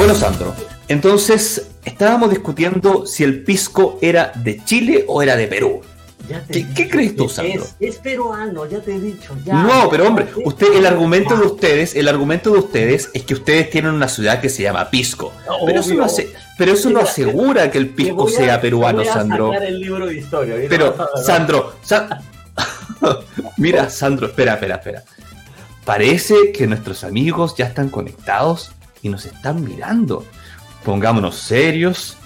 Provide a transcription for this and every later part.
Bueno, Sandro, entonces estábamos discutiendo si el pisco era de Chile o era de Perú. ¿Qué, crees tú, Sandro? Es, peruano, ya te he dicho. no, pero hombre, usted, el argumento de ustedes, el argumento de ustedes es que ustedes tienen una ciudad que se llama Pisco. pero eso no, pero eso no asegura que el pisco sea peruano, Sandro. el libro de historia. Pero, Sandro, mira, Sandro, espera, espera, espera. Parece que nuestros amigos ya están conectados y nos están mirando. Pongámonos serios,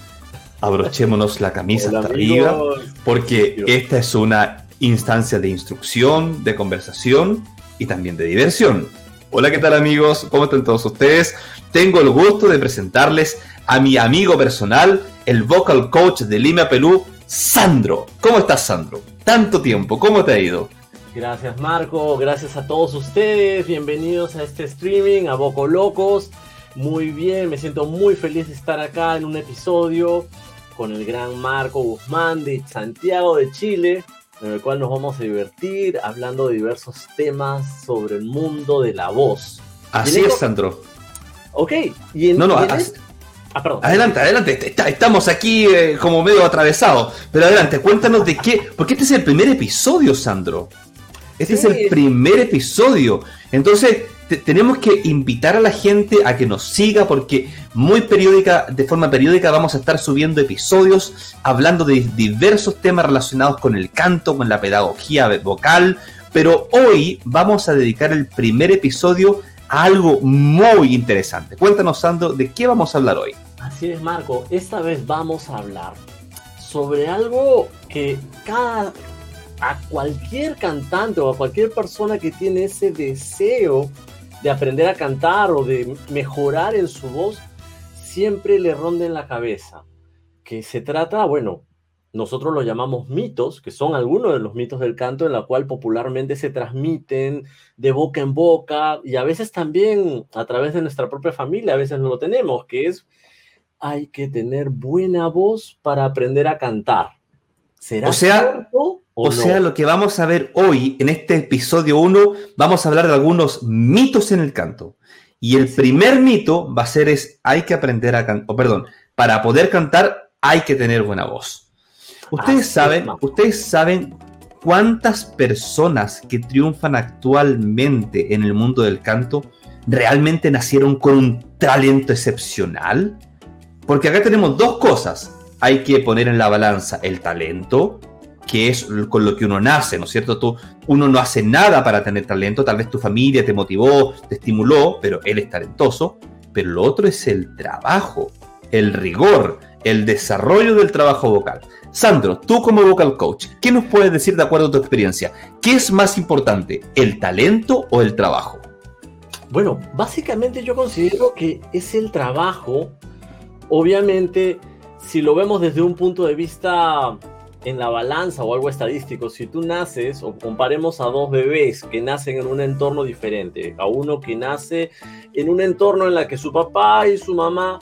abrochémonos la camisa hasta arriba, porque esta es una instancia de instrucción, de conversación y también de diversión. Hola, ¿qué tal amigos? ¿Cómo están todos ustedes? Tengo el gusto de presentarles a mi amigo personal, el vocal coach de Lima, Perú, Sandro. ¿Cómo estás, Sandro? Tanto tiempo, ¿cómo te ha ido? Gracias, Marco. Gracias a todos ustedes. Bienvenidos a este streaming, a Boco Locos. Muy bien, me siento muy feliz de estar acá en un episodio con el gran Marco Guzmán de Santiago de Chile, en el cual nos vamos a divertir hablando de diversos temas sobre el mundo de la voz. Así es, Sandro. Ok, y en, no, no, ah, perdón. Adelante, adelante, estamos aquí eh, como medio atravesados, pero adelante, cuéntanos de qué, porque este es el primer episodio, Sandro. Este es el primer episodio. Entonces, tenemos que invitar a la gente a que nos siga porque muy periódica, de forma periódica vamos a estar subiendo episodios hablando de diversos temas relacionados con el canto, con la pedagogía vocal, pero hoy vamos a dedicar el primer episodio a algo muy interesante. Cuéntanos, Sandro, ¿de qué vamos a hablar hoy? Así es, Marco. Esta vez vamos a hablar sobre algo que cada a cualquier cantante o a cualquier persona que tiene ese deseo de aprender a cantar o de mejorar en su voz, siempre le ronda en la cabeza. Que se trata, bueno, nosotros lo llamamos mitos, que son algunos de los mitos del canto en la cual popularmente se transmiten de boca en boca y a veces también a través de nuestra propia familia, a veces no lo tenemos, que es hay que tener buena voz para aprender a cantar. ¿Será o sea, cierto? O, sea, lo que vamos a ver hoy en este episodio 1, vamos a hablar de algunos mitos en el canto. Y el primer mito va a ser es, hay que aprender a cantar, o perdón, para poder cantar hay que tener buena voz. Ustedes saben, ustedes saben cuántas personas que triunfan actualmente en el mundo del canto realmente nacieron con un talento excepcional. Porque acá tenemos dos cosas. Hay que poner en la balanza el talento que es con lo que uno nace, ¿no es cierto? Tú, uno no hace nada para tener talento, tal vez tu familia te motivó, te estimuló, pero él es talentoso, pero lo otro es el trabajo, el rigor, el desarrollo del trabajo vocal. Sandro, tú como vocal coach, ¿qué nos puedes decir de acuerdo a tu experiencia? ¿Qué es más importante, el talento o el trabajo? Bueno, básicamente yo considero que es el trabajo, obviamente, si lo vemos desde un punto de vista en la balanza o algo estadístico, si tú naces o comparemos a dos bebés que nacen en un entorno diferente, a uno que nace en un entorno en la que su papá y su mamá,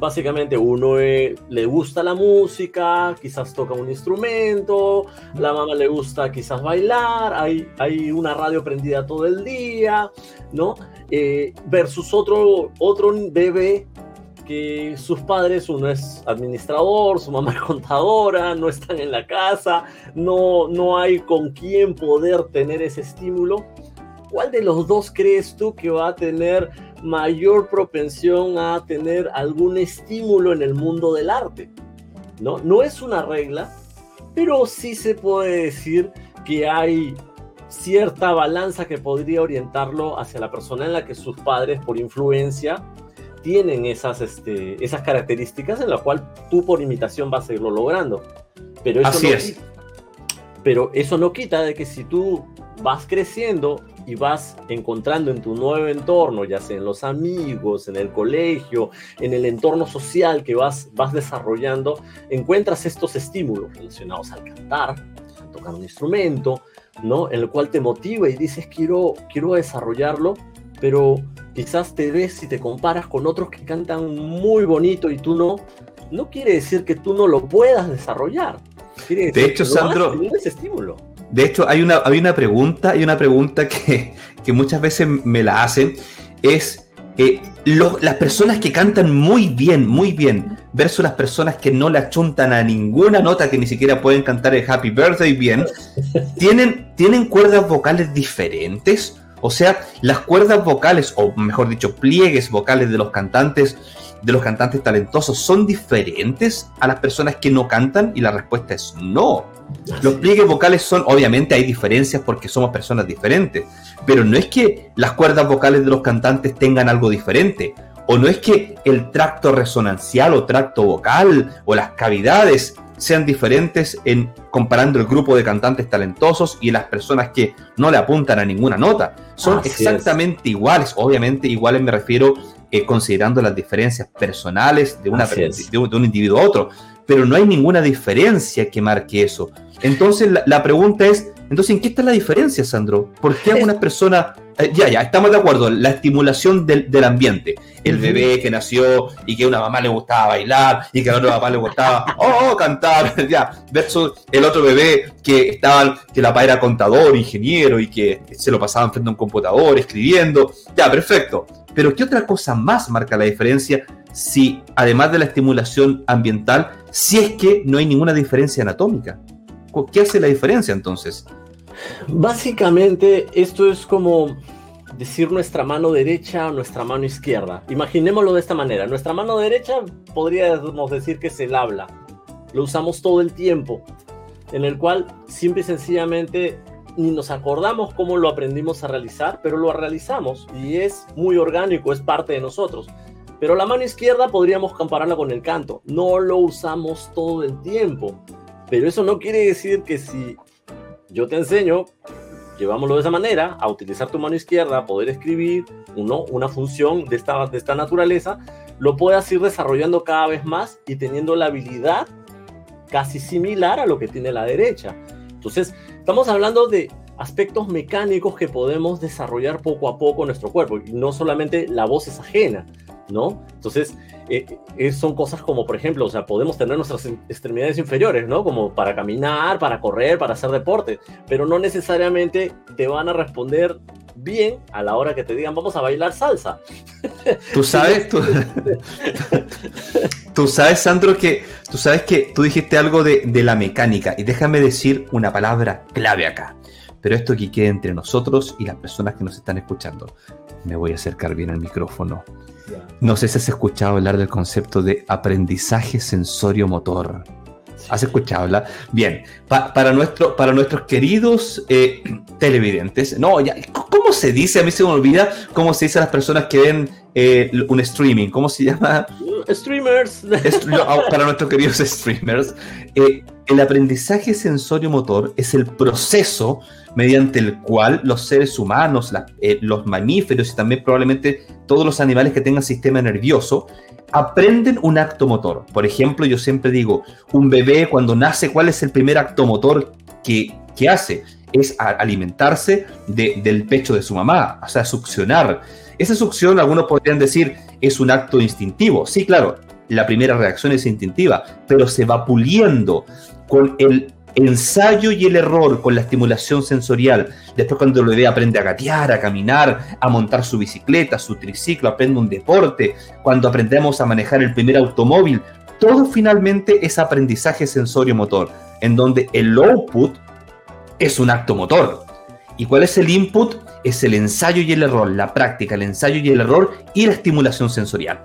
básicamente uno eh, le gusta la música, quizás toca un instrumento, la mamá le gusta quizás bailar, hay, una radio prendida todo el día, ¿no? Eh, versus otro, otro bebé sus padres, uno es administrador, su mamá es contadora, no están en la casa, no, no hay con quién poder tener ese estímulo. ¿Cuál de los dos crees tú que va a tener mayor propensión a tener algún estímulo en el mundo del arte? No, no es una regla, pero sí se puede decir que hay cierta balanza que podría orientarlo hacia la persona en la que sus padres, por influencia, tienen esas, este, esas características en la cual tú por imitación vas a irlo logrando. Pero eso Así no es. Quita, pero eso no quita de que si tú vas creciendo y vas encontrando en tu nuevo entorno, ya sea en los amigos, en el colegio, en el entorno social que vas, vas desarrollando, encuentras estos estímulos relacionados al cantar, a tocar un instrumento, ¿no? En el cual te motiva y dices, quiero, quiero desarrollarlo, pero quizás te ves y te comparas con otros que cantan muy bonito y tú no, no quiere decir que tú no lo puedas desarrollar. de hecho, Sandro, estímulo. De hecho, hay una, hay una pregunta, hay una pregunta que, muchas veces me la hacen, es eh, las personas que cantan muy bien, muy bien, versus las personas que no le achuntan a ninguna nota, que ni siquiera pueden cantar el Happy Birthday bien, tienen, tienen cuerdas vocales diferentes. O sea, las cuerdas vocales, o mejor dicho, pliegues vocales de los cantantes, de los cantantes talentosos, son diferentes a las personas que no cantan, y la respuesta es no. Los pliegues vocales son, obviamente hay diferencias porque somos personas diferentes, pero no es que las cuerdas vocales de los cantantes tengan algo diferente, o no es que el tracto resonancial o tracto vocal o las cavidades sean diferentes en comparando el grupo de cantantes talentosos y las personas que no le apuntan a ninguna nota. Son exactamente iguales, obviamente iguales me refiero eh, considerando las diferencias personales de, una, de un individuo a otro pero no hay ninguna diferencia que marque eso. Entonces la, pregunta es, entonces, ¿en qué está la diferencia, Sandro? ¿Por qué algunas personas... Eh, ya, ya, estamos de acuerdo, la estimulación del, ambiente. El bebé que nació y que a una mamá le gustaba bailar y que a otra mamá le gustaba, oh, oh, cantar, ya, versus el otro bebé que estaba, que la papá era contador, ingeniero y que se lo pasaban frente a un computador, escribiendo. Ya, perfecto. Pero ¿qué otra cosa más marca la diferencia si, además de la estimulación ambiental, si es que no hay ninguna diferencia anatómica. ¿Qué hace la diferencia entonces? Básicamente esto es como decir nuestra mano derecha o nuestra mano izquierda. Imaginémoslo de esta manera. Nuestra mano derecha podríamos decir que es el habla. Lo usamos todo el tiempo. En el cual simple y sencillamente ni nos acordamos cómo lo aprendimos a realizar, pero lo realizamos y es muy orgánico, es parte de nosotros. Pero la mano izquierda podríamos compararla con el canto. No lo usamos todo el tiempo. Pero eso no quiere decir que si yo te enseño, llevámoslo de esa manera, a utilizar tu mano izquierda, poder escribir una función de esta, de esta naturaleza, lo puedas ir desarrollando cada vez más y teniendo la habilidad casi similar a lo que tiene la derecha. Entonces, estamos hablando de aspectos mecánicos que podemos desarrollar poco a poco nuestro cuerpo. Y no solamente la voz es ajena, ¿no? Entonces, eh, eh, son cosas como, por ejemplo, o sea, podemos tener nuestras extremidades inferiores, ¿no? Como para caminar, para correr, para hacer deporte, pero no necesariamente te van a responder bien a la hora que te digan vamos a bailar salsa. Tú sabes, tú, sabes, Sandro, que tú sabes que tú dijiste algo de, de la mecánica y déjame decir una palabra clave acá. Pero esto aquí quede entre nosotros y las personas que nos están escuchando. Me voy a acercar bien al micrófono. No sé si has escuchado hablar del concepto de aprendizaje sensorio-motor. ¿Has escuchado hablar? Bien, para, nuestro, para nuestros queridos eh, televidentes, no, ya, ¿cómo se dice? A mí se me olvida cómo se dice a las personas que ven eh, un streaming. ¿Cómo se llama? Streamers. Ah, para nuestros queridos streamers. Eh, el aprendizaje sensorio-motor es el proceso mediante el cual los seres humanos, eh, los mamíferos y también probablemente todos los animales que tengan sistema nervioso aprenden un acto motor. Por ejemplo, yo siempre digo, un bebé cuando nace, ¿cuál es el primer acto motor que, hace? Es alimentarse del pecho de su mamá, o sea, succionar. Esa succión, algunos podrían decir, es un acto instintivo. Sí, claro, la primera reacción es instintiva, pero se va puliendo con el ensayo y el error con la estimulación sensorial. Después cuando el bebé aprende a gatear, a caminar, a montar su bicicleta, su triciclo, aprende un deporte, cuando aprendemos a manejar el primer automóvil, todo finalmente es aprendizaje sensorio-motor, en donde el output es un acto motor. ¿Y cuál es el input? Es el ensayo y el error, la práctica, el ensayo y el error y la estimulación sensorial.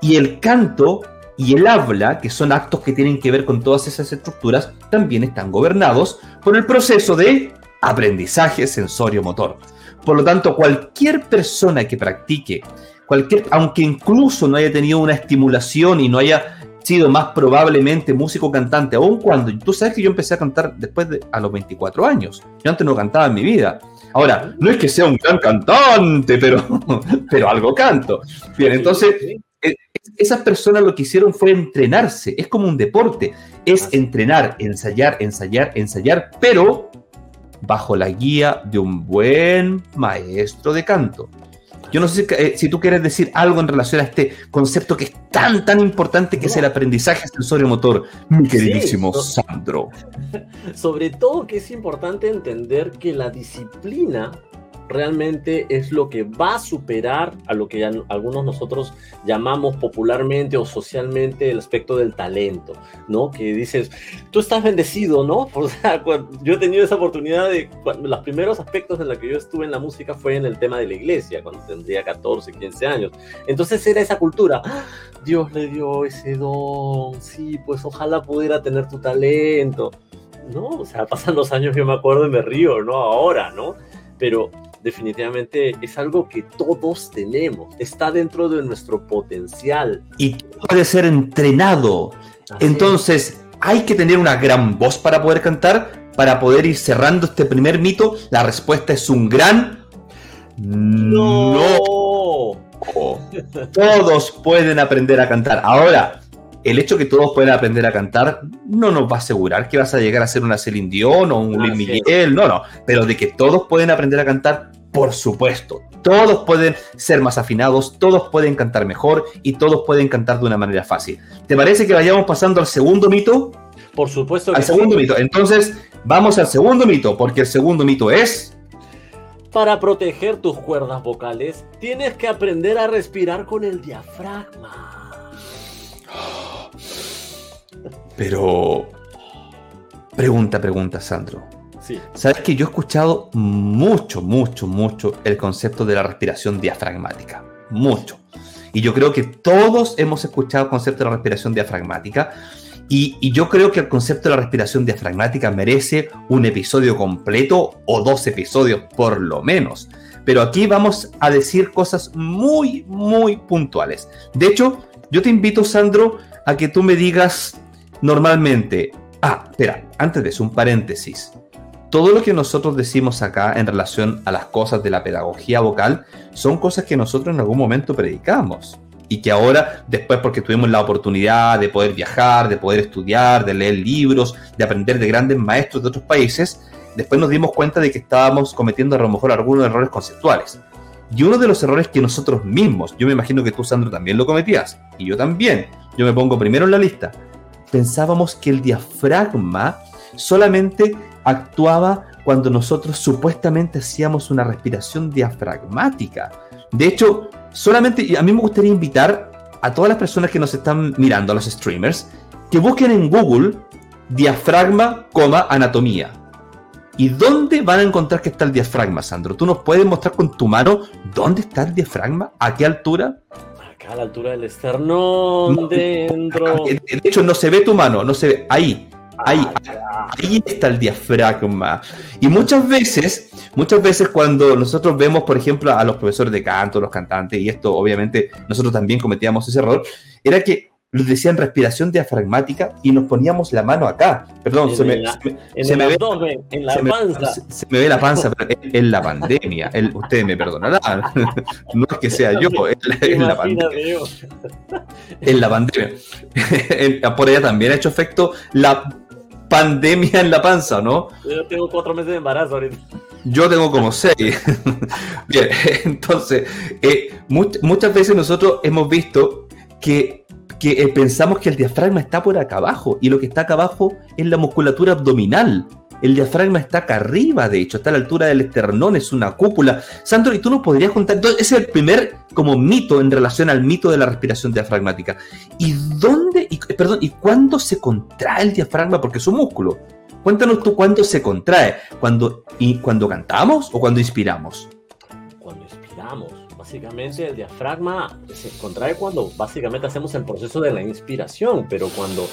Y el canto y el habla, que son actos que tienen que ver con todas esas estructuras, también están gobernados por el proceso de aprendizaje sensorio-motor. Por lo tanto, cualquier persona que practique, cualquier, aunque incluso no haya tenido una estimulación y no haya sido más probablemente músico cantante, aun cuando tú sabes que yo empecé a cantar después de a los 24 años. Yo antes no cantaba en mi vida. Ahora, no es que sea un gran cantante, pero, pero algo canto. Bien, entonces esas personas lo que hicieron fue entrenarse, es como un deporte, es entrenar, ensayar, ensayar, ensayar, pero bajo la guía de un buen maestro de canto. Yo no sé si, eh, tú quieres decir algo en relación a este concepto que es tan, tan importante que es el aprendizaje sensorio-motor, mi queridísimo Sandro. Sobre todo que es importante entender que la disciplina realmente es lo que va a superar a lo que algunos nosotros llamamos popularmente o socialmente el aspecto del talento, ¿no? Que dices, tú estás bendecido, ¿no? O sea, yo he tenido esa oportunidad de, los primeros aspectos en los que yo estuve en la música fue en el tema de la iglesia, cuando tendría 14, 15 años. Entonces era esa cultura, ¡Ah! Dios le dio ese don, sí, pues ojalá pudiera tener tu talento. ¿no? O sea, pasan los años, yo me acuerdo y me río, ¿no? Ahora, ¿no? Pero definitivamente es algo que todos tenemos, está dentro de nuestro potencial. Y puede ser entrenado. Entonces, ¿hay que tener una gran voz para poder cantar? Para poder ir cerrando este primer mito, la respuesta es un gran no. no. Todos pueden aprender a cantar. Ahora, el hecho que todos puedan aprender a cantar no nos va a asegurar que vas a llegar a ser una Celine Dion o un Luis Miguel, no, no, pero de que todos pueden aprender a cantar, por supuesto. Todos pueden ser más afinados, todos pueden cantar mejor y todos pueden cantar de una manera fácil. ¿Te parece que vayamos pasando al segundo mito? Por supuesto que Al segundo mito. Entonces, vamos al segundo mito, porque el segundo mito es... Para proteger tus cuerdas vocales, tienes que aprender a respirar con el diafragma. Pero... Pregunta, pregunta, Sandro. Sí. Sabes que yo he escuchado mucho, mucho, mucho el concepto de la respiración diafragmática. Mucho. Y yo creo que todos hemos escuchado el concepto de la respiración diafragmática. Y, y, yo creo que el concepto de la respiración diafragmática merece un episodio completo o dos episodios por lo menos. Pero aquí vamos a decir cosas muy, muy puntuales. De hecho, yo te invito, Sandro, a que tú me digas normalmente, ah, espera, antes de eso, un paréntesis. Todo lo que nosotros decimos acá en relación a las cosas de la pedagogía vocal son cosas que nosotros en algún momento predicamos y que ahora, después porque tuvimos la oportunidad de poder viajar, de poder estudiar, de leer libros, de aprender de grandes maestros de otros países, después nos dimos cuenta de que estábamos cometiendo a lo mejor algunos errores conceptuales. Y uno de los errores que nosotros mismos, yo me imagino que tú, Sandro, también lo cometías, y yo también, yo me pongo primero en la lista, pensábamos que el diafragma solamente actuaba cuando nosotros supuestamente hacíamos una respiración diafragmática. De hecho, solamente a mí me gustaría invitar a todas las personas que nos están mirando, a los streamers, que busquen en Google diafragma, coma, anatomía ¿Y dónde van a encontrar que está el diafragma, Sandro? ¿Tú nos puedes mostrar con tu mano dónde está el diafragma? ¿A qué altura? Acá a la altura del esternón, dentro. De hecho, no se ve tu mano, no se ve. Ahí, ahí, ah, ahí está el diafragma. Y muchas veces, muchas veces cuando nosotros vemos, por ejemplo, a los profesores de canto, los cantantes, y esto obviamente nosotros también cometíamos ese error, era que nos decían respiración diafragmática y nos poníamos la mano acá. Perdón, se me, se me, ve, en la panza. se, me ve la panza, pero es, la pandemia. ustedes me perdonarán. no es que sea yo, es, la pandemia. Es la pandemia. Por allá también ha hecho efecto la pandemia en la panza, ¿no? Yo tengo cuatro meses de embarazo ahorita. Yo tengo como seis. Bien, entonces, eh, muchas veces nosotros hemos visto que que eh, pensamos que el diafragma está por acá abajo y lo que está acá abajo es la musculatura abdominal. El diafragma está acá arriba, de hecho, está a la altura del esternón, es una cúpula. Sandro, ¿y tú nos podrías contar? es el primer como mito en relación al mito de la respiración diafragmática. ¿Y dónde, y, perdón, y cuándo se contrae el diafragma? Porque es un músculo. Cuéntanos tú cuándo se contrae. ¿Cuando, y, ¿Cuando cantamos o cuando inspiramos? Cuando inspiramos Básicamente el diafragma se contrae cuando básicamente hacemos el proceso de la inspiración, pero cuando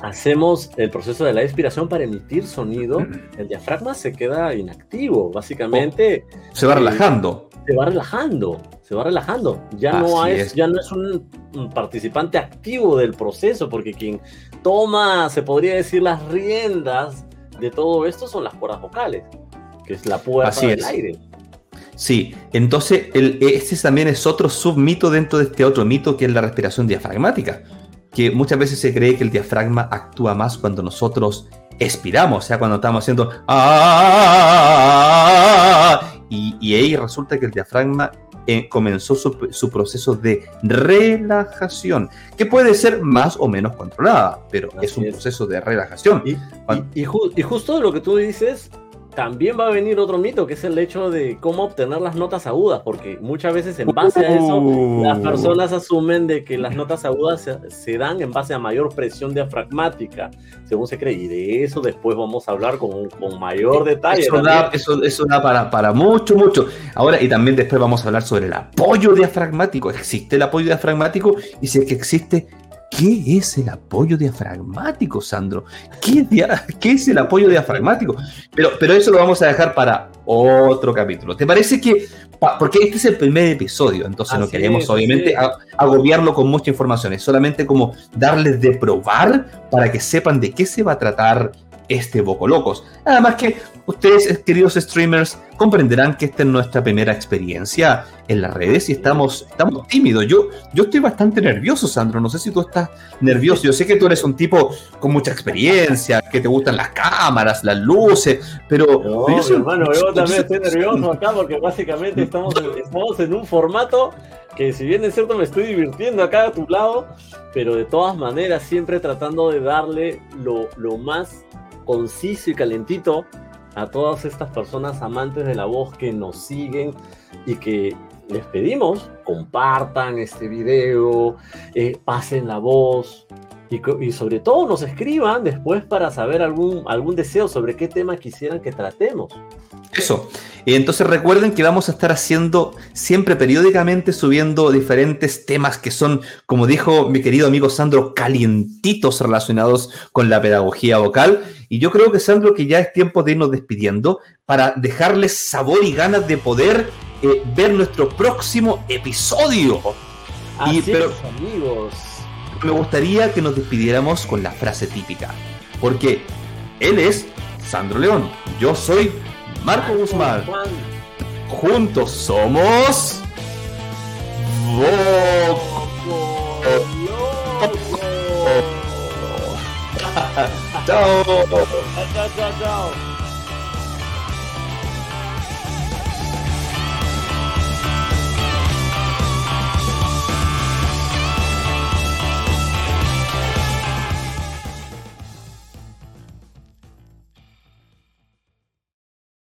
hacemos el proceso de la inspiración para emitir sonido, el diafragma se queda inactivo, básicamente. se va relajando. Se va relajando, se va relajando. Ya, no es, ya no es un, participante activo del proceso, porque quien toma, se podría decir, las riendas de todo esto son las cuerdas vocales, que es la puerta del aire. Sí, entonces el, este también es otro submito dentro de este otro mito que es la respiración diafragmática, que muchas veces se cree que el diafragma actúa más cuando nosotros expiramos, o sea, cuando estamos haciendo ah", y, ahí resulta que el diafragma eh, comenzó su, proceso de relajación, que puede ser más o menos controlada, pero es un proceso de relajación. Y, y, justo lo que tú dices también va a venir otro mito, que es el hecho de cómo obtener las notas agudas, porque muchas veces en base a eso las uh. personas asumen de que las notas agudas se, dan en base a mayor presión diafragmática, según se cree, y de eso después vamos a hablar con, con mayor detalle. Eso da, eso, eso da, para, para mucho, mucho. Ahora, y también después vamos a hablar sobre el apoyo diafragmático. ¿Existe el apoyo diafragmático? Y si es que existe, ¿Qué es el apoyo diafragmático, Sandro? ¿Qué, ¿Qué, es el apoyo diafragmático? Pero, pero eso lo vamos a dejar para otro capítulo. ¿Te parece que, porque este es el primer episodio, entonces no queremos obviamente agobiarlo con mucha información, es solamente como darles de probar para que sepan de qué se va a tratar este Boco Locos. Además que ustedes, queridos streamers, comprenderán que esta es nuestra primera experiencia en las redes y estamos, estamos tímidos. Yo, yo estoy bastante nervioso, Sandro. No sé si tú estás nervioso. Yo sé que tú eres un tipo con mucha experiencia, que te gustan las cámaras, las luces, pero... yo hermano, yo también estoy nervioso acá porque básicamente estamos, estamos en un formato que si bien es cierto me estoy divirtiendo acá a tu lado, pero de todas maneras siempre tratando de darle lo, lo más conciso y calentito a todas estas personas amantes de la voz que nos siguen y que les pedimos compartan este video, eh, pasen la voz y, y, sobre todo nos escriban después para saber algún, algún deseo sobre qué tema quisieran que tratemos. Eso. Entonces recuerden que vamos a estar haciendo siempre periódicamente subiendo diferentes temas que son, como dijo mi querido amigo Sandro, calientitos relacionados con la pedagogía vocal. Y yo creo que Sandro que ya es tiempo de irnos despidiendo para dejarles sabor y ganas de poder eh, ver nuestro próximo episodio. Así pero, amigos. Me gustaría que nos despidiéramos con la frase típica, porque él es Sandro León, yo soy Marco Guzmán. Juntos somos. chao. chao, chao, chao.